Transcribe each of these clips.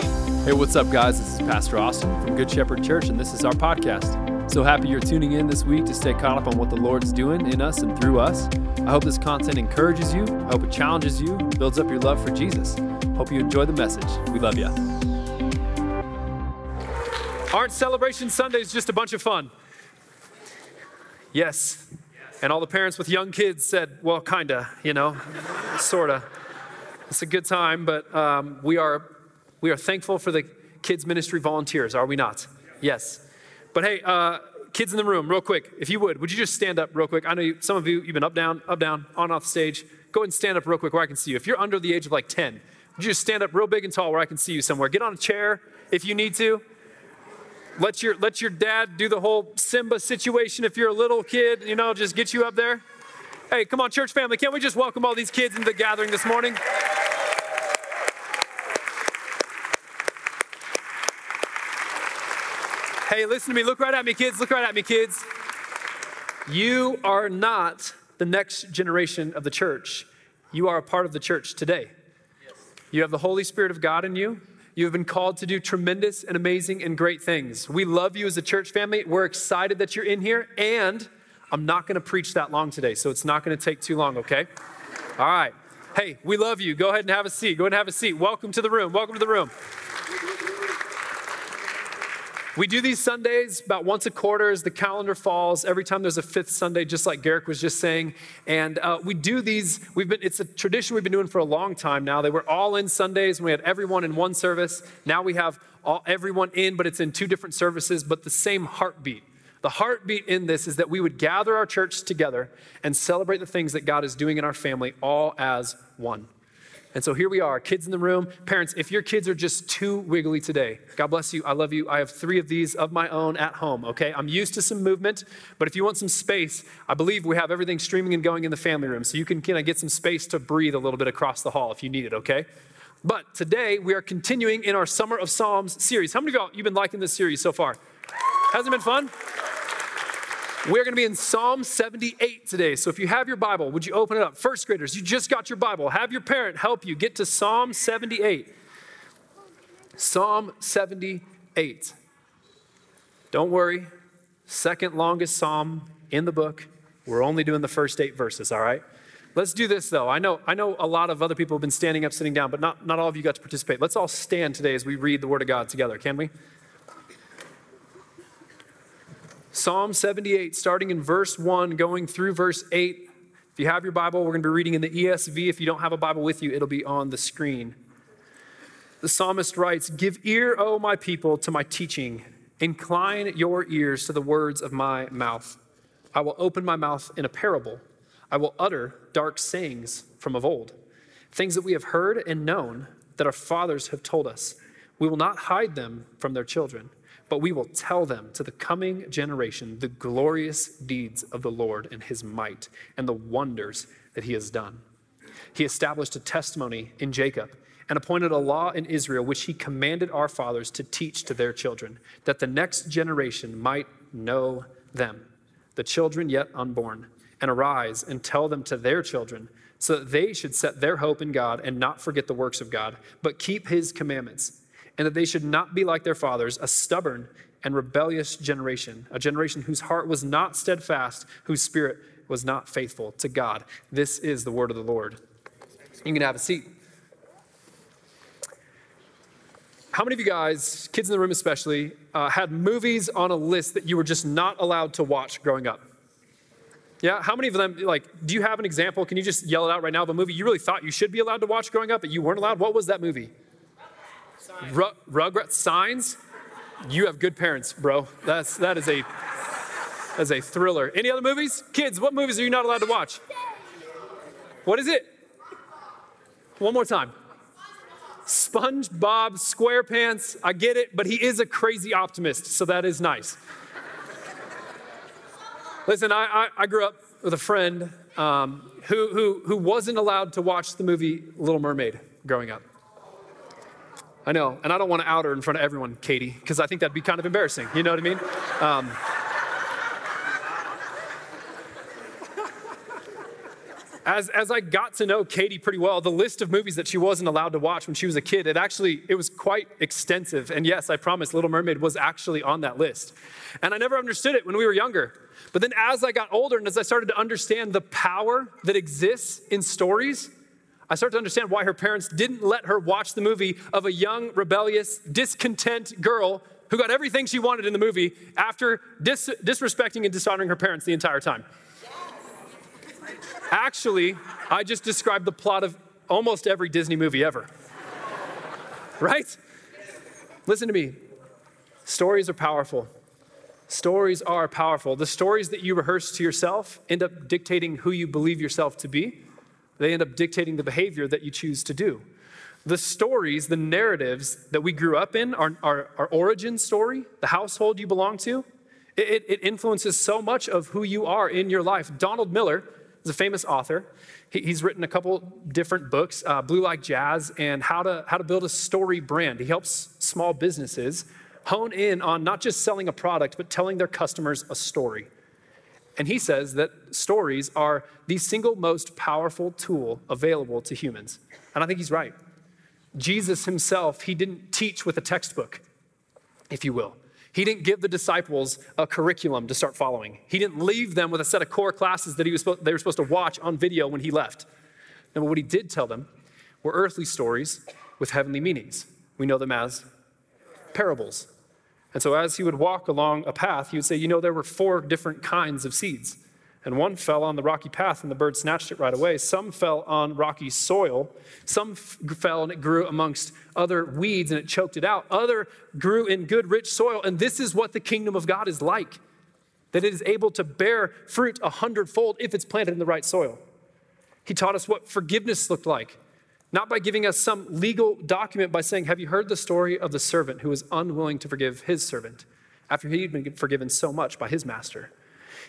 Hey, what's up, guys? This is Pastor Austin from Good Shepherd Church, and this is our podcast. So happy you're tuning in this week to stay caught up on what the Lord's doing in us and through us. I hope this content encourages you, I hope it challenges you, builds up your love for Jesus. Hope you enjoy the message. We love you. Aren't Celebration Sundays just a bunch of fun? Yes. And all the parents with young kids said, well, kinda, you know, sorta. It's a good time, but um, we are we are thankful for the kids ministry volunteers, are we not? Yes. But hey, uh, kids in the room, real quick, if you would, would you just stand up real quick? I know you, some of you, you've been up, down, up, down, on, off stage. Go ahead and stand up real quick where I can see you. If you're under the age of like 10, would you just stand up real big and tall where I can see you somewhere? Get on a chair if you need to. Let your, let your dad do the whole Simba situation if you're a little kid, you know, just get you up there. Hey, come on, church family, can't we just welcome all these kids into the gathering this morning? Hey, listen to me. Look right at me, kids. Look right at me, kids. You are not the next generation of the church. You are a part of the church today. Yes. You have the Holy Spirit of God in you. You have been called to do tremendous and amazing and great things. We love you as a church family. We're excited that you're in here. And I'm not going to preach that long today, so it's not going to take too long, okay? All right. Hey, we love you. Go ahead and have a seat. Go ahead and have a seat. Welcome to the room. Welcome to the room. We do these Sundays about once a quarter as the calendar falls. Every time there's a fifth Sunday, just like Garrick was just saying, and uh, we do these. We've been. It's a tradition we've been doing for a long time now. They were all in Sundays, and we had everyone in one service. Now we have all, everyone in, but it's in two different services, but the same heartbeat. The heartbeat in this is that we would gather our church together and celebrate the things that God is doing in our family, all as one. And so here we are, kids in the room. Parents, if your kids are just too wiggly today, God bless you. I love you. I have three of these of my own at home, okay? I'm used to some movement, but if you want some space, I believe we have everything streaming and going in the family room. So you can kind of get some space to breathe a little bit across the hall if you need it, okay? But today we are continuing in our Summer of Psalms series. How many of y'all you've been liking this series so far? Hasn't been fun? We're going to be in Psalm 78 today. So if you have your Bible, would you open it up? First graders, you just got your Bible. Have your parent help you get to Psalm 78. Psalm 78. Don't worry, second longest psalm in the book. We're only doing the first eight verses, all right? Let's do this though. I know, I know a lot of other people have been standing up, sitting down, but not, not all of you got to participate. Let's all stand today as we read the Word of God together, can we? Psalm 78, starting in verse 1, going through verse 8. If you have your Bible, we're going to be reading in the ESV. If you don't have a Bible with you, it'll be on the screen. The psalmist writes Give ear, O my people, to my teaching. Incline your ears to the words of my mouth. I will open my mouth in a parable. I will utter dark sayings from of old, things that we have heard and known that our fathers have told us. We will not hide them from their children but we will tell them to the coming generation the glorious deeds of the Lord and his might and the wonders that he has done. He established a testimony in Jacob and appointed a law in Israel, which he commanded our fathers to teach to their children, that the next generation might know them, the children yet unborn, and arise and tell them to their children, so that they should set their hope in God and not forget the works of God, but keep his commandments and that they should not be like their fathers, a stubborn and rebellious generation, a generation whose heart was not steadfast, whose spirit was not faithful to God. This is the word of the Lord. You can have a seat. How many of you guys, kids in the room especially, uh, had movies on a list that you were just not allowed to watch growing up? Yeah, how many of them, like, do you have an example? Can you just yell it out right now of a movie you really thought you should be allowed to watch growing up, but you weren't allowed? What was that movie? Ru- Rugrats signs. You have good parents, bro. That's that is a that's a thriller. Any other movies? Kids, what movies are you not allowed to watch? What is it? One more time. SpongeBob SquarePants. I get it, but he is a crazy optimist, so that is nice. Listen, I, I, I, grew up with a friend um, who, who, who wasn't allowed to watch the movie Little Mermaid growing up. I know, and I don't want to out her in front of everyone, Katie, because I think that'd be kind of embarrassing. You know what I mean? Um, as, as I got to know Katie pretty well, the list of movies that she wasn't allowed to watch when she was a kid, it actually, it was quite extensive. And yes, I promise, Little Mermaid was actually on that list. And I never understood it when we were younger. But then as I got older and as I started to understand the power that exists in stories, I start to understand why her parents didn't let her watch the movie of a young, rebellious, discontent girl who got everything she wanted in the movie after dis- disrespecting and dishonoring her parents the entire time. Actually, I just described the plot of almost every Disney movie ever. Right? Listen to me. Stories are powerful. Stories are powerful. The stories that you rehearse to yourself end up dictating who you believe yourself to be. They end up dictating the behavior that you choose to do. The stories, the narratives that we grew up in, our, our, our origin story, the household you belong to, it, it influences so much of who you are in your life. Donald Miller, is a famous author. He, he's written a couple different books, uh, Blue Like Jazz and how to, how to Build a Story Brand. He helps small businesses hone in on not just selling a product, but telling their customers a story. And he says that stories are the single most powerful tool available to humans. And I think he's right. Jesus himself, he didn't teach with a textbook, if you will. He didn't give the disciples a curriculum to start following. He didn't leave them with a set of core classes that he was they were supposed to watch on video when he left. No, but what he did tell them were earthly stories with heavenly meanings. We know them as parables. And so as he would walk along a path, he would say, You know, there were four different kinds of seeds. And one fell on the rocky path, and the bird snatched it right away. Some fell on rocky soil. Some f- fell, and it grew amongst other weeds, and it choked it out. Other grew in good, rich soil. And this is what the kingdom of God is like that it is able to bear fruit a hundredfold if it's planted in the right soil. He taught us what forgiveness looked like, not by giving us some legal document by saying, Have you heard the story of the servant who was unwilling to forgive his servant after he'd been forgiven so much by his master?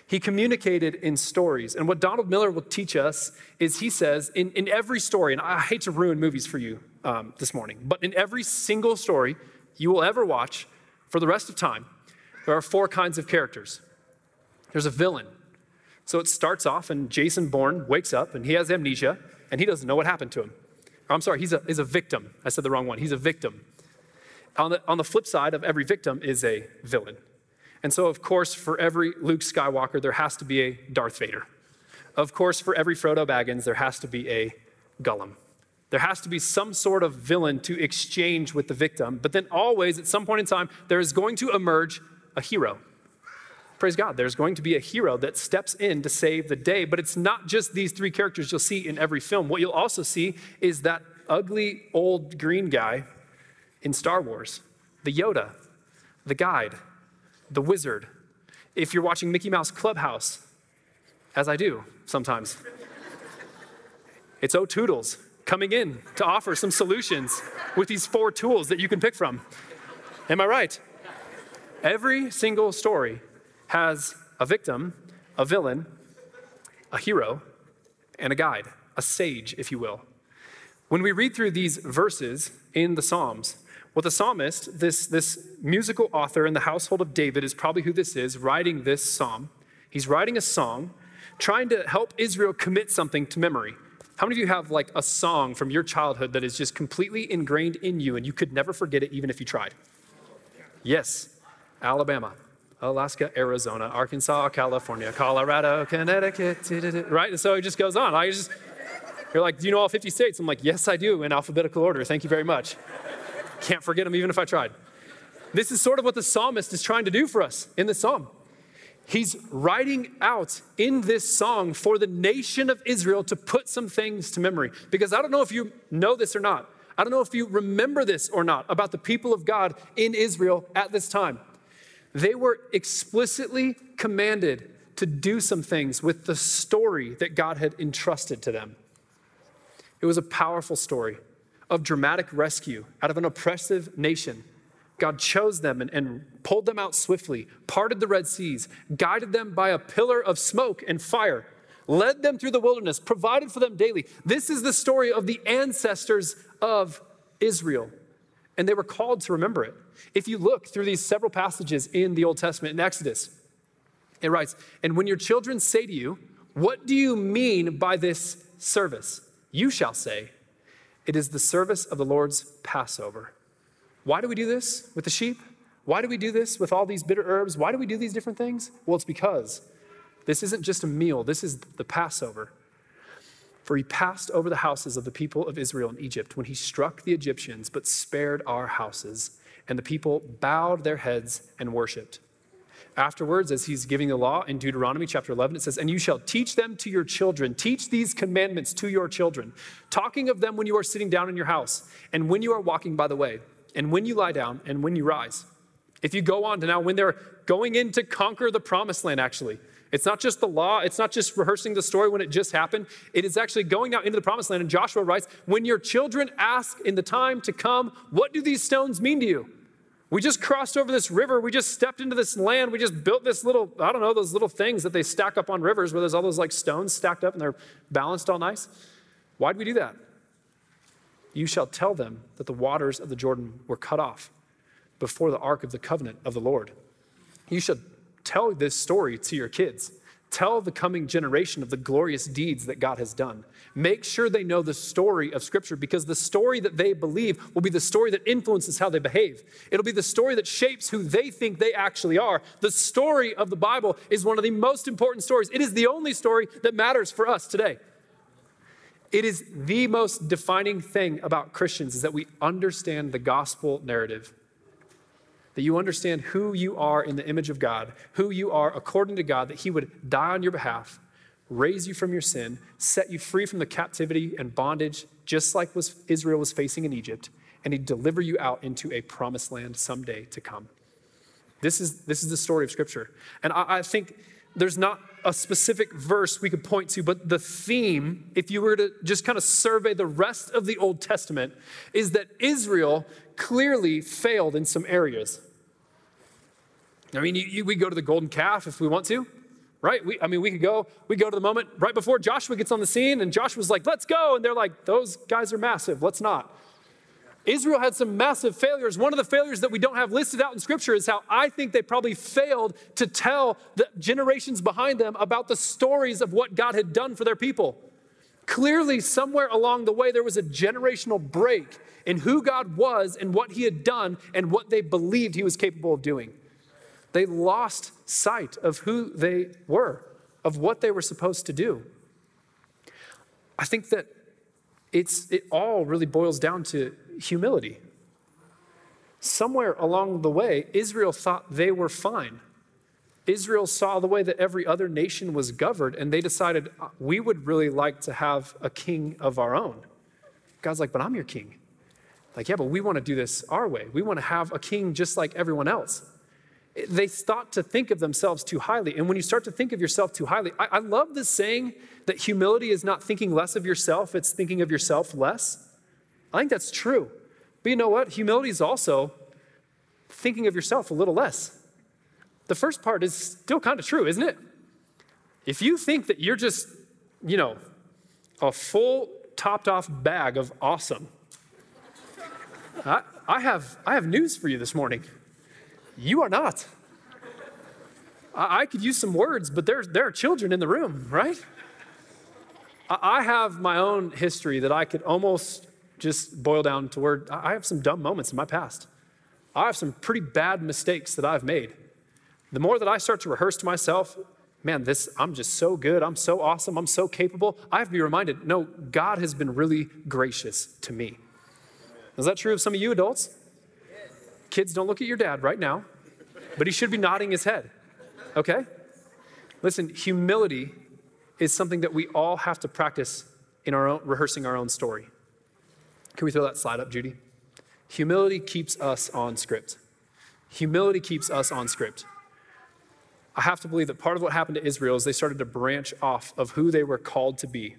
He communicated in stories. And what Donald Miller will teach us is he says, in, in every story, and I hate to ruin movies for you um, this morning, but in every single story you will ever watch for the rest of time, there are four kinds of characters. There's a villain. So it starts off, and Jason Bourne wakes up, and he has amnesia, and he doesn't know what happened to him. I'm sorry, he's a, he's a victim. I said the wrong one. He's a victim. On the, on the flip side of every victim is a villain. And so, of course, for every Luke Skywalker, there has to be a Darth Vader. Of course, for every Frodo Baggins, there has to be a Gollum. There has to be some sort of villain to exchange with the victim. But then, always, at some point in time, there is going to emerge a hero. Praise God, there's going to be a hero that steps in to save the day. But it's not just these three characters you'll see in every film. What you'll also see is that ugly old green guy in Star Wars, the Yoda, the guide the Wizard, if you're watching Mickey Mouse Clubhouse, as I do sometimes, it's O'Toodles coming in to offer some solutions with these four tools that you can pick from. Am I right? Every single story has a victim, a villain, a hero, and a guide, a sage, if you will. When we read through these verses in the Psalms, well, the psalmist, this, this musical author in the household of David, is probably who this is, writing this psalm. He's writing a song trying to help Israel commit something to memory. How many of you have like a song from your childhood that is just completely ingrained in you and you could never forget it even if you tried? Yes, Alabama, Alaska, Arizona, Arkansas, California, Colorado, Connecticut, right? And so it just goes on. I just, you're like, do you know all 50 states? I'm like, yes, I do, in alphabetical order. Thank you very much. Can't forget them even if I tried. This is sort of what the psalmist is trying to do for us in the psalm. He's writing out in this song for the nation of Israel to put some things to memory. Because I don't know if you know this or not. I don't know if you remember this or not about the people of God in Israel at this time. They were explicitly commanded to do some things with the story that God had entrusted to them. It was a powerful story of dramatic rescue out of an oppressive nation. God chose them and, and, pulled them out swiftly, parted the Red Seas, guided them by a pillar of smoke and fire, led them through the wilderness, provided for them daily. This is the story of the ancestors of Israel, and they were called to remember it. If you look through these several passages in the Old Testament, in Exodus, it writes, And when your children say to you, What do you mean by this service. You shall say, It is the service of the Lord's Passover. Why do we do this with the sheep? Why do we do this with all these bitter herbs? Why do we do these different things? Well, it's because this isn't just a meal, this is the Passover. For he passed over the houses of the people of Israel in Egypt when he struck the Egyptians, but spared our houses. And the people bowed their heads and worshiped. Afterwards, as he's giving the law in Deuteronomy chapter 11, it says, And you shall teach them to your children. Teach these commandments to your children, talking of them when you are sitting down in your house, and when you are walking by the way, and when you lie down, and when you rise. If you go on to now, when they're going in to conquer the promised land, actually, it's not just the law, it's not just rehearsing the story when it just happened. It is actually going out into the promised land. And Joshua writes, When your children ask in the time to come, What do these stones mean to you? We just crossed over this river. We just stepped into this land. We just built this little, I don't know, those little things that they stack up on rivers where there's all those like stones stacked up and they're balanced all nice. Why'd we do that? You shall tell them that the waters of the Jordan were cut off before the ark of the covenant of the Lord. You should tell this story to your kids. Tell the coming generation of the glorious deeds that God has done. Make sure they know the story of Scripture because the story that they believe will be the story that influences how they behave. It'll be the story that shapes who they think they actually are. The story of the Bible is one of the most important stories. It is the only story that matters for us today. It is the most defining thing about Christians is that we understand the gospel narrative that you understand who you are in the image of God, who you are according to God, that He would die on your behalf, raise you from your sin, set you free from the captivity and bondage, just like was Israel was facing in Egypt, and He'd deliver you out into a promised land someday to come. This is, this is the story of Scripture. And I, I think there's not a specific verse we could point to, but the theme, if you were to just kind of survey the rest of the Old Testament, is that Israel clearly failed in some areas. I mean, you, you, we go to the golden calf if we want to, right? We, I mean, we could go, we go to the moment right before Joshua gets on the scene, and Joshua's like, let's go. And they're like, those guys are massive, let's not. Israel had some massive failures. One of the failures that we don't have listed out in Scripture is how I think they probably failed to tell the generations behind them about the stories of what God had done for their people. Clearly, somewhere along the way, there was a generational break in who God was and what He had done and what they believed He was capable of doing. They lost sight of who they were, of what they were supposed to do. I think that it's, it all really boils down to humility. Somewhere along the way, Israel thought they were fine. Israel saw the way that every other nation was governed, and they decided, uh, we would really like to have a king of our own. God's like, but I'm your king. Like, yeah, but we want to do this our way. We want to have a king just like everyone else. They thought to think of themselves too highly. And when you start to think of yourself too highly, I, I love this saying that humility is not thinking less of yourself, it's thinking of yourself less. I think that's true. But you know what? Humility is also thinking of yourself a little less. The first part is still kind of true, isn't it? If you think that you're just, you know, a full topped off bag of awesome, I, I, have, I have news for you this morning. You are not. I, I could use some words, but there, there are children in the room, right? I, I have my own history that I could almost just boil down to word. I have some dumb moments in my past. I have some pretty bad mistakes that I've made. The more that I start to rehearse to myself, man, this, I'm just so good. I'm so awesome. I'm so capable. I have to be reminded no, God has been really gracious to me. Is that true of some of you adults? Kids, don't look at your dad right now, but he should be nodding his head. Okay? Listen, humility is something that we all have to practice in our own, rehearsing our own story. Can we throw that slide up, Judy? Humility keeps us on script. Humility keeps us on script. I have to believe that part of what happened to Israel is they started to branch off of who they were called to be.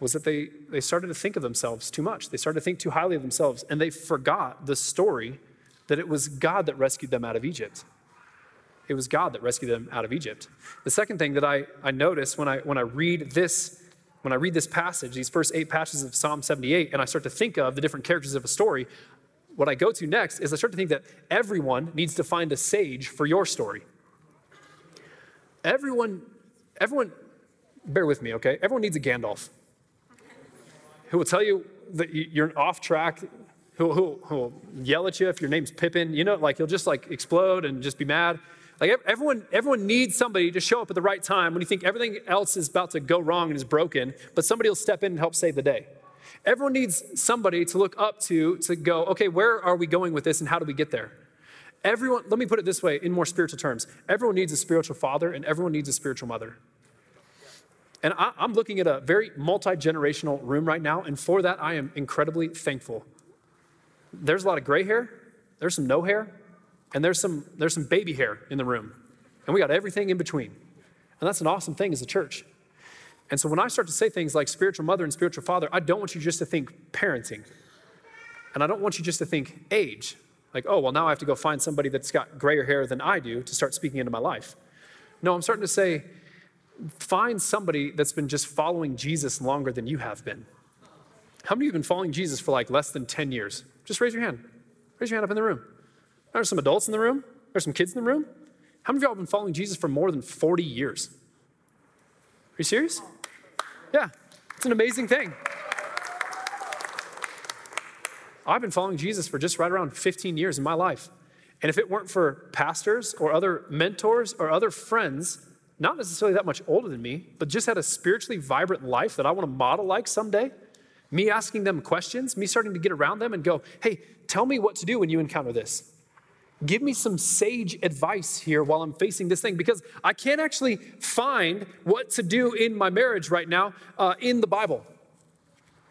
Was that they, they started to think of themselves too much. They started to think too highly of themselves, and they forgot the story that it was God that rescued them out of Egypt. It was God that rescued them out of Egypt. The second thing that I, I notice when I, when I read this when I read this passage, these first eight passages of Psalm 78, and I start to think of the different characters of a story, what I go to next is I start to think that everyone needs to find a sage for your story. Everyone, everyone bear with me, okay? Everyone needs a Gandalf who will tell you that you're off track, who will yell at you if your name's Pippin. You know, like he'll just like explode and just be mad. Like everyone, everyone needs somebody to show up at the right time when you think everything else is about to go wrong and is broken, but somebody will step in and help save the day. Everyone needs somebody to look up to to go, okay, where are we going with this and how do we get there? Everyone, let me put it this way in more spiritual terms. Everyone needs a spiritual father and everyone needs a spiritual mother. And I, am looking at a very multi generational room right now, and for that, I am incredibly thankful. There's a lot of gray hair, there's some no hair, and there's some, there's some baby hair in the room. And we got everything in between. And that's an awesome thing as a church. And so when I start to say things like spiritual mother and spiritual father, I don't want you just to think parenting. And I don't want you just to think age. Like, oh, well, now I have to go find somebody that's got grayer hair than I do to start speaking into my life. No, I'm starting to say, find somebody that's been just following Jesus longer than you have been. How many of you have been following Jesus for like less than 10 years? Just raise your hand. Raise your hand up in the room. There's some adults in the room. There's some kids in the room. How many of y'all have been following Jesus for more than 40 years? Are you serious? Yeah, it's an amazing thing. I've been following Jesus for just right around 15 years in my life. And if it weren't for pastors or other mentors or other friends not necessarily that much older than me, but just had a spiritually vibrant life that I want to model like someday. Me asking them questions, me starting to get around them and go, hey, tell me what to do when you encounter this. Give me some sage advice here while I'm facing this thing because I can't actually find what to do in my marriage right now uh, in the Bible.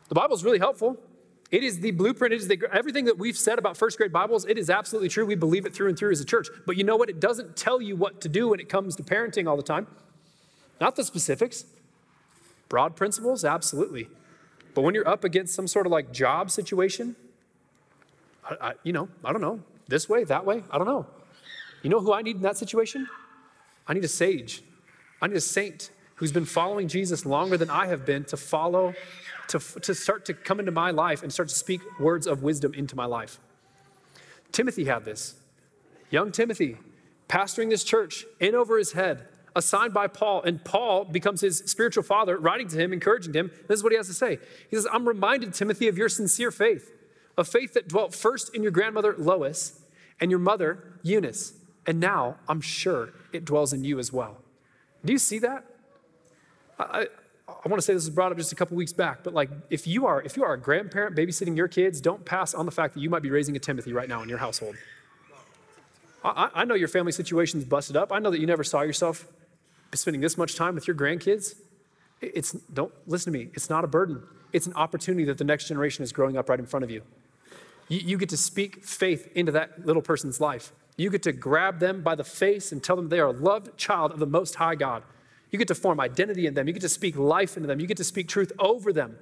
The Bible is really helpful. It is the blueprint. It is the, everything that we've said about first grade Bibles. It is absolutely true. We believe it through and through as a church. But you know what? It doesn't tell you what to do when it comes to parenting all the time. Not the specifics. Broad principles, absolutely. But when you're up against some sort of like job situation, I, I, you know, I don't know, this way, that way, I don't know. You know who I need in that situation? I need a sage. I need a saint who's been following Jesus longer than I have been to follow, to, to start to come into my life and start to speak words of wisdom into my life. Timothy had this. Young Timothy, pastoring this church, in over his head, assigned by Paul, and Paul becomes his spiritual father, writing to him, encouraging him. This is what he has to say. He says, I'm reminded, Timothy, of your sincere faith, a faith that dwelt first in your grandmother Lois and your mother Eunice, and now I'm sure it dwells in you as well. Do you see that? I, I want to say this was brought up just a couple weeks back, but like if you are if you are a grandparent babysitting your kids, don't pass on the fact that you might be raising a Timothy right now in your household. I, I know your family situation's busted up. I know that you never saw yourself spending this much time with your grandkids. It's don't listen to me. It's not a burden. It's an opportunity that the next generation is growing up right in front of you. You, you get to speak faith into that little person's life. You get to grab them by the face and tell them they are a loved child of the Most High God. You get to form identity in them. You get to speak life into them. You get to speak truth over them.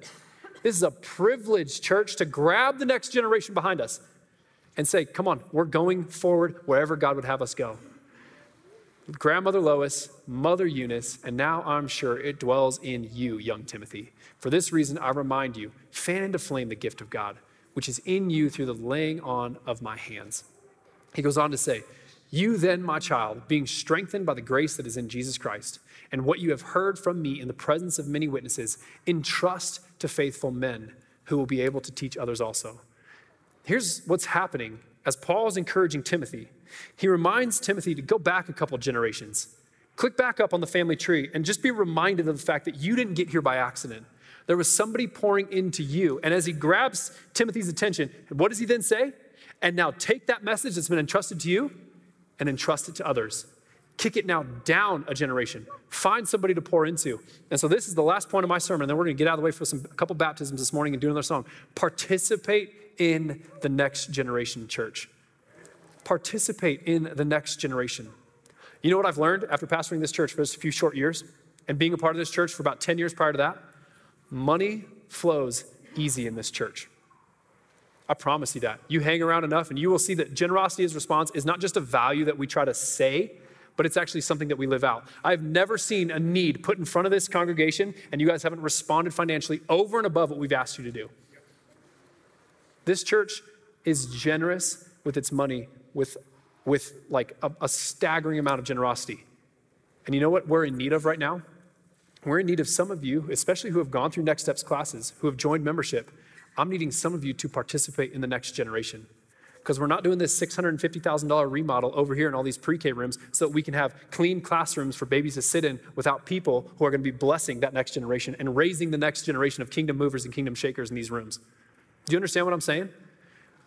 This is a privilege, church, to grab the next generation behind us and say, come on, we're going forward wherever God would have us go. Grandmother Lois, Mother Eunice, and now I'm sure it dwells in you, young Timothy. For this reason, I remind you fan into flame the gift of God, which is in you through the laying on of my hands. He goes on to say, You then, my child, being strengthened by the grace that is in Jesus Christ, and what you have heard from me in the presence of many witnesses, entrust to faithful men who will be able to teach others also. Here's what's happening as Paul is encouraging Timothy. He reminds Timothy to go back a couple generations. Click back up on the family tree and just be reminded of the fact that you didn't get here by accident. There was somebody pouring into you. And as he grabs Timothy's attention, what does he then say? And now take that message that's been entrusted to you and entrust it to others kick it now down a generation. Find somebody to pour into. And so this is the last point of my sermon. Then we're going to get out of the way for some a couple baptisms this morning and do another song. Participate in the next generation church. Participate in the next generation. You know what I've learned after pastoring this church for just a few short years and being a part of this church for about 10 years prior to that? Money flows easy in this church. I promise you that. You hang around enough and you will see that generosity as response is not just a value that we try to say, but it's actually something that we live out. I've never seen a need put in front of this congregation, and you guys haven't responded financially over and above what we've asked you to do. This church is generous with its money, with, with like a, a staggering amount of generosity. And you know what we're in need of right now? We're in need of some of you, especially who have gone through Next Steps classes, who have joined membership. I'm needing some of you to participate in the next generation because we're not doing this $650,000 remodel over here in all these pre K rooms so that we can have clean classrooms for babies to sit in without people who are going to be blessing that next generation and raising the next generation of kingdom movers and kingdom shakers in these rooms. Do you understand what I'm saying?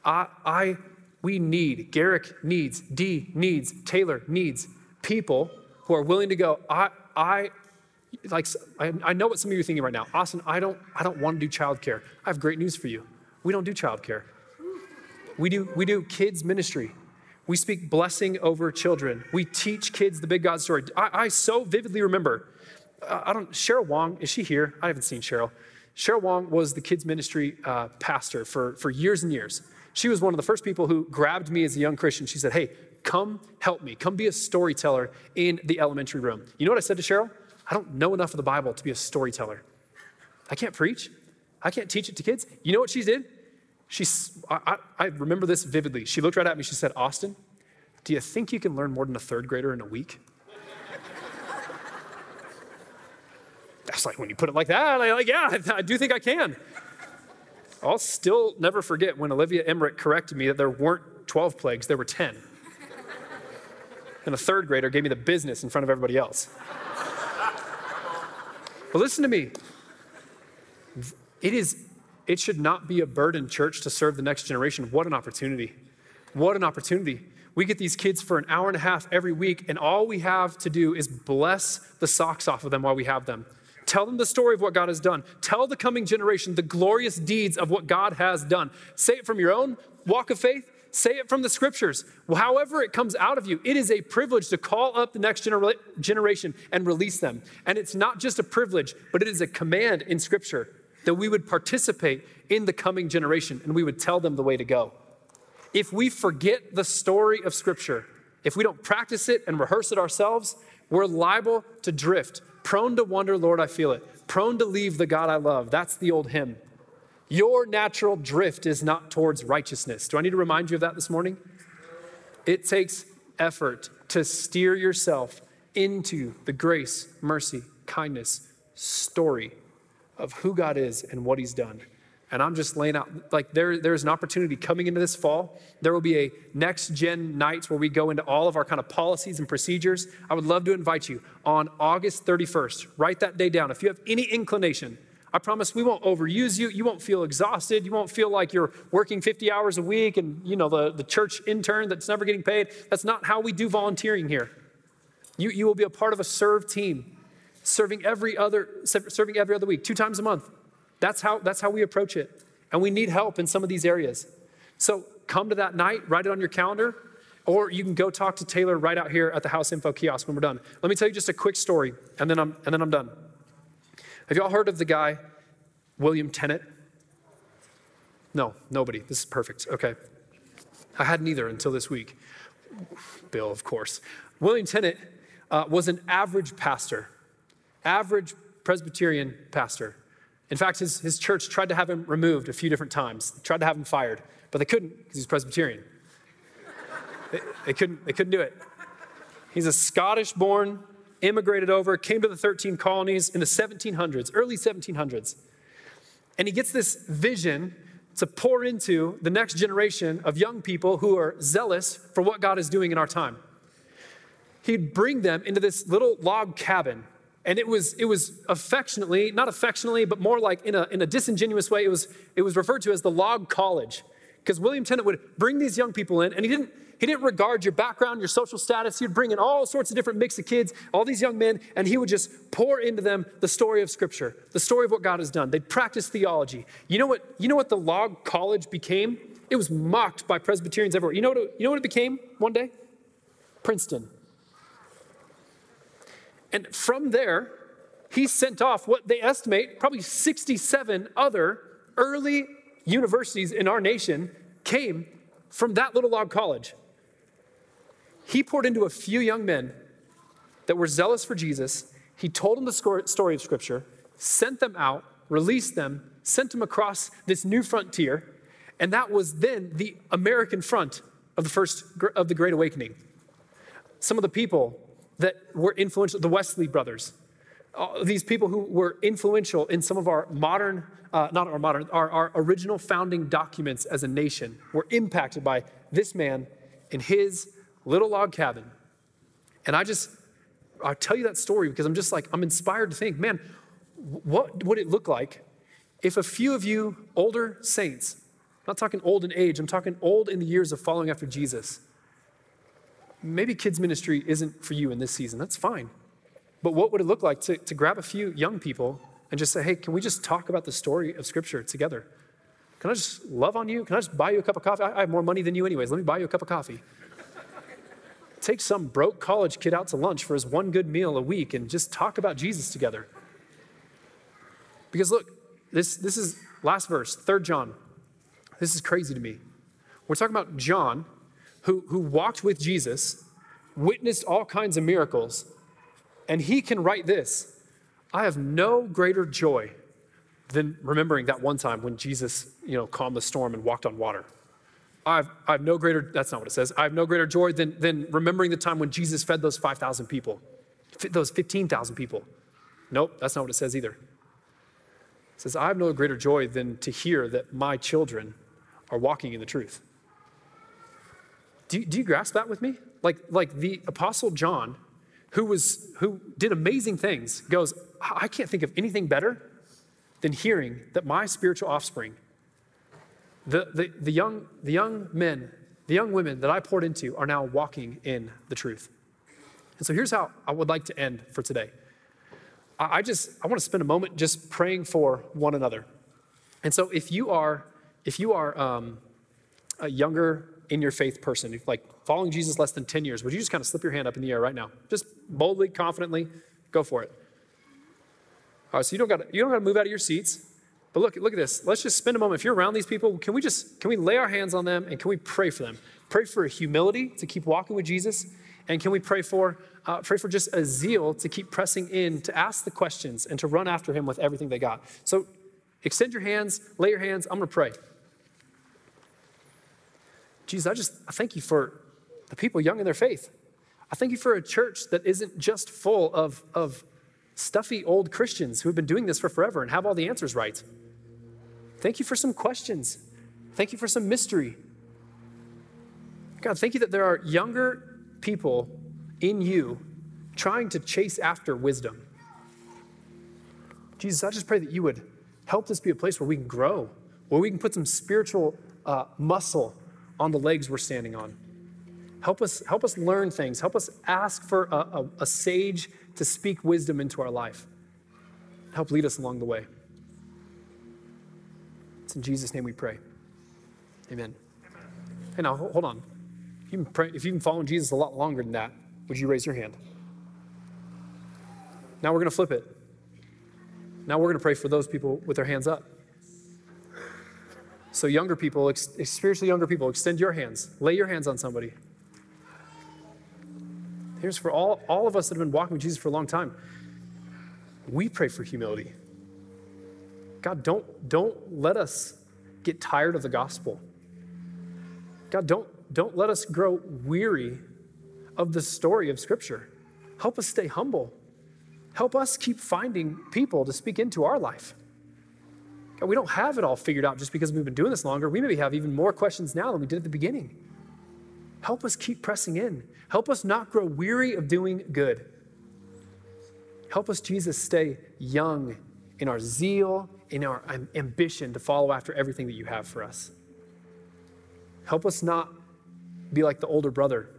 I, I we need, Garrick needs, D needs, Taylor needs people who are willing to go, I, I, like, I, I know what some of you are thinking right now. Austin, I don't, I don't want to do childcare. I have great news for you. We don't do childcare. We do, we do kids ministry. We speak blessing over children. We teach kids the big God story. I, I so vividly remember, uh, I don't, Cheryl Wong, is she here? I haven't seen Cheryl. Cheryl Wong was the kids ministry uh, pastor for, for years and years. She was one of the first people who grabbed me as a young Christian. She said, Hey, come help me. Come be a storyteller in the elementary room. You know what I said to Cheryl? I don't know enough of the Bible to be a storyteller. I can't preach. I can't teach it to kids. You know what she did? She, I, I remember this vividly. She looked right at me. She said, Austin, do you think you can learn more than a third grader in a week? That's like when you put it like that, I'm like, yeah, I do think I can. I'll still never forget when Olivia Emmerich corrected me that there weren't 12 plagues, there were 10. And a third grader gave me the business in front of everybody else. But listen to me. It is it should not be a burden, church, to serve the next generation. What an opportunity. What an opportunity. We get these kids for an hour and a half every week, and all we have to do is bless the socks off of them while we have them. Tell them the story of what God has done. Tell the coming generation the glorious deeds of what God has done. Say it from your own walk of faith. Say it from the scriptures. However, it comes out of you, it is a privilege to call up the next genera- generation and release them. And it's not just a privilege, but it is a command in scripture that we would participate in the coming generation and we would tell them the way to go. If we forget the story of scripture, if we don't practice it and rehearse it ourselves, we're liable to drift Prone to wonder, Lord, I feel it. Prone to leave the God I love. That's the old hymn. Your natural drift is not towards righteousness. Do I need to remind you of that this morning? It takes effort to steer yourself into the grace, mercy, kindness story of who God is and what He's done. And I'm just laying out, like, there, there's an opportunity coming into this fall. There will be a next gen nights where we go into all of our kind of policies and procedures. I would love to invite you on August 31st. Write that day down. If you have any inclination, I promise we won't overuse you. You won't feel exhausted. You won't feel like you're working 50 hours a week and, you know, the, the church intern that's never getting paid. That's not how we do volunteering here. You, you will be a part of a serve team, serving every other, serving every other week, two times a month. That's how, that's how we approach it. And we need help in some of these areas. So come to that night, write it on your calendar, or you can go talk to Taylor right out here at the house info kiosk when we're done. Let me tell you just a quick story, and then I'm, and then I'm done. Have y'all heard of the guy, William Tennent? No, nobody. This is perfect. Okay. I had neither until this week. Bill, of course. William Tennent uh, was an average pastor, average Presbyterian pastor. In fact, his, his church tried to have him removed a few different times, tried to have him fired, but they couldn't because he's Presbyterian. they, they, couldn't, they couldn't do it. He's a Scottish born, immigrated over, came to the 13 colonies in the 1700s, early 1700s. And he gets this vision to pour into the next generation of young people who are zealous for what God is doing in our time. He'd bring them into this little log cabin and it was, it was affectionately, not affectionately, but more like in a, in a disingenuous way, it was, it was referred to as the log college. Because William Tennent would bring these young people in, and he didn't, he didn't regard your background, your social status. He'd bring in all sorts of different mix of kids, all these young men, and he would just pour into them the story of Scripture, the story of what God has done. They'd practice theology. You know what, you know what the log college became? It was mocked by Presbyterians everywhere. You know what it, you know what it became one day? Princeton. And from there, he sent off what they estimate probably 67 other early universities in our nation came from that little log college. He poured into a few young men that were zealous for Jesus. He told them the story of Scripture, sent them out, released them, sent them across this new frontier, and that was then the American front of the first of the Great Awakening. Some of the people that were influential, the Wesley brothers, these people who were influential in some of our modern, uh, not our modern, our, our original founding documents as a nation were impacted by this man in his little log cabin. And I just, I tell you that story because I'm just like, I'm inspired to think, man, what would it look like if a few of you older saints, I'm not talking old in age, I'm talking old in the years of following after Jesus, maybe kids' ministry isn't for you in this season. That's fine. But what would it look like to, to grab a few young people and just say, hey, can we just talk about the story of Scripture together? Can I just love on you? Can I just buy you a cup of coffee? I have more money than you, anyways. Let me buy you a cup of coffee. Take some broke college kid out to lunch for his one good meal a week and just talk about Jesus together. Because look, this, this is last verse, 3 John. This is crazy to me. We're talking about John, who, who walked with Jesus, witnessed all kinds of miracles, and he can write this I have no greater joy than remembering that one time when Jesus, you know, calmed the storm and walked on water. I've, I have no greater, that's not what it says. I have no greater joy than, than remembering the time when Jesus fed those 5,000 people, those 15,000 people. Nope, that's not what it says either. It says, I have no greater joy than to hear that my children are walking in the truth. Do, do you grasp that with me? Like, like the Apostle John, who, was, who did amazing things, goes, I can't think of anything better than hearing that my spiritual offspring, the, the, the, young, the young men, the young women that I poured into, are now walking in the truth. And so here's how I would like to end for today. I just I want to spend a moment just praying for one another. And so if you are if you are um, a younger in your faith person, like following Jesus less than 10 years, would you just kind of slip your hand up in the air right now? Just boldly, confidently, go for it. All right, so you don't got you don't got to move out of your seats. But look, look at this. Let's just spend a moment. If you're around these people, can we just can we lay our hands on them and can we pray for them? Pray for humility to keep walking with Jesus, and can we pray for uh, pray for just a zeal to keep pressing in, to ask the questions, and to run after Him with everything they got. So extend your hands, lay your hands. I'm going to pray. Jesus, I just I thank you for the people young in their faith. I thank you for a church that isn't just full of, of stuffy old Christians who have been doing this for forever and have all the answers right. Thank you for some questions. Thank you for some mystery. God, thank you that there are younger people in you trying to chase after wisdom. Jesus, I just pray that you would help this be a place where we can grow, where we can put some spiritual uh, muscle on the legs we're standing on. Help us, help us learn things. Help us ask for a, a, a sage to speak wisdom into our life. Help lead us along the way. It's in Jesus' name we pray. Amen. Hey, now hold on. If you've, been if you've been following Jesus a lot longer than that, would you raise your hand? Now we're going to flip it. Now we're going to pray for those people with their hands up. So, younger people, spiritually younger people, extend your hands. Lay your hands on somebody. Here's for all, all of us that have been walking with Jesus for a long time. We pray for humility. God, don't, don't let us get tired of the gospel. God, don't, don't let us grow weary of the story of Scripture. Help us stay humble. Help us keep finding people to speak into our life. God, we don't have it all figured out just because we've been doing this longer. We maybe have even more questions now than we did at the beginning. Help us keep pressing in. Help us not grow weary of doing good. Help us, Jesus, stay young in our zeal, in our ambition to follow after everything that you have for us. Help us not be like the older brother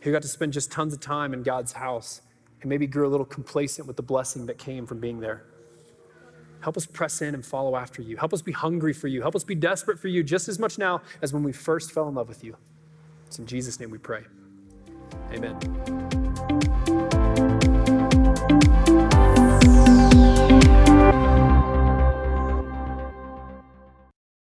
who got to spend just tons of time in God's house and maybe grew a little complacent with the blessing that came from being there. Help us press in and follow after you. Help us be hungry for you. Help us be desperate for you just as much now as when we first fell in love with you. It's in Jesus' name we pray. Amen.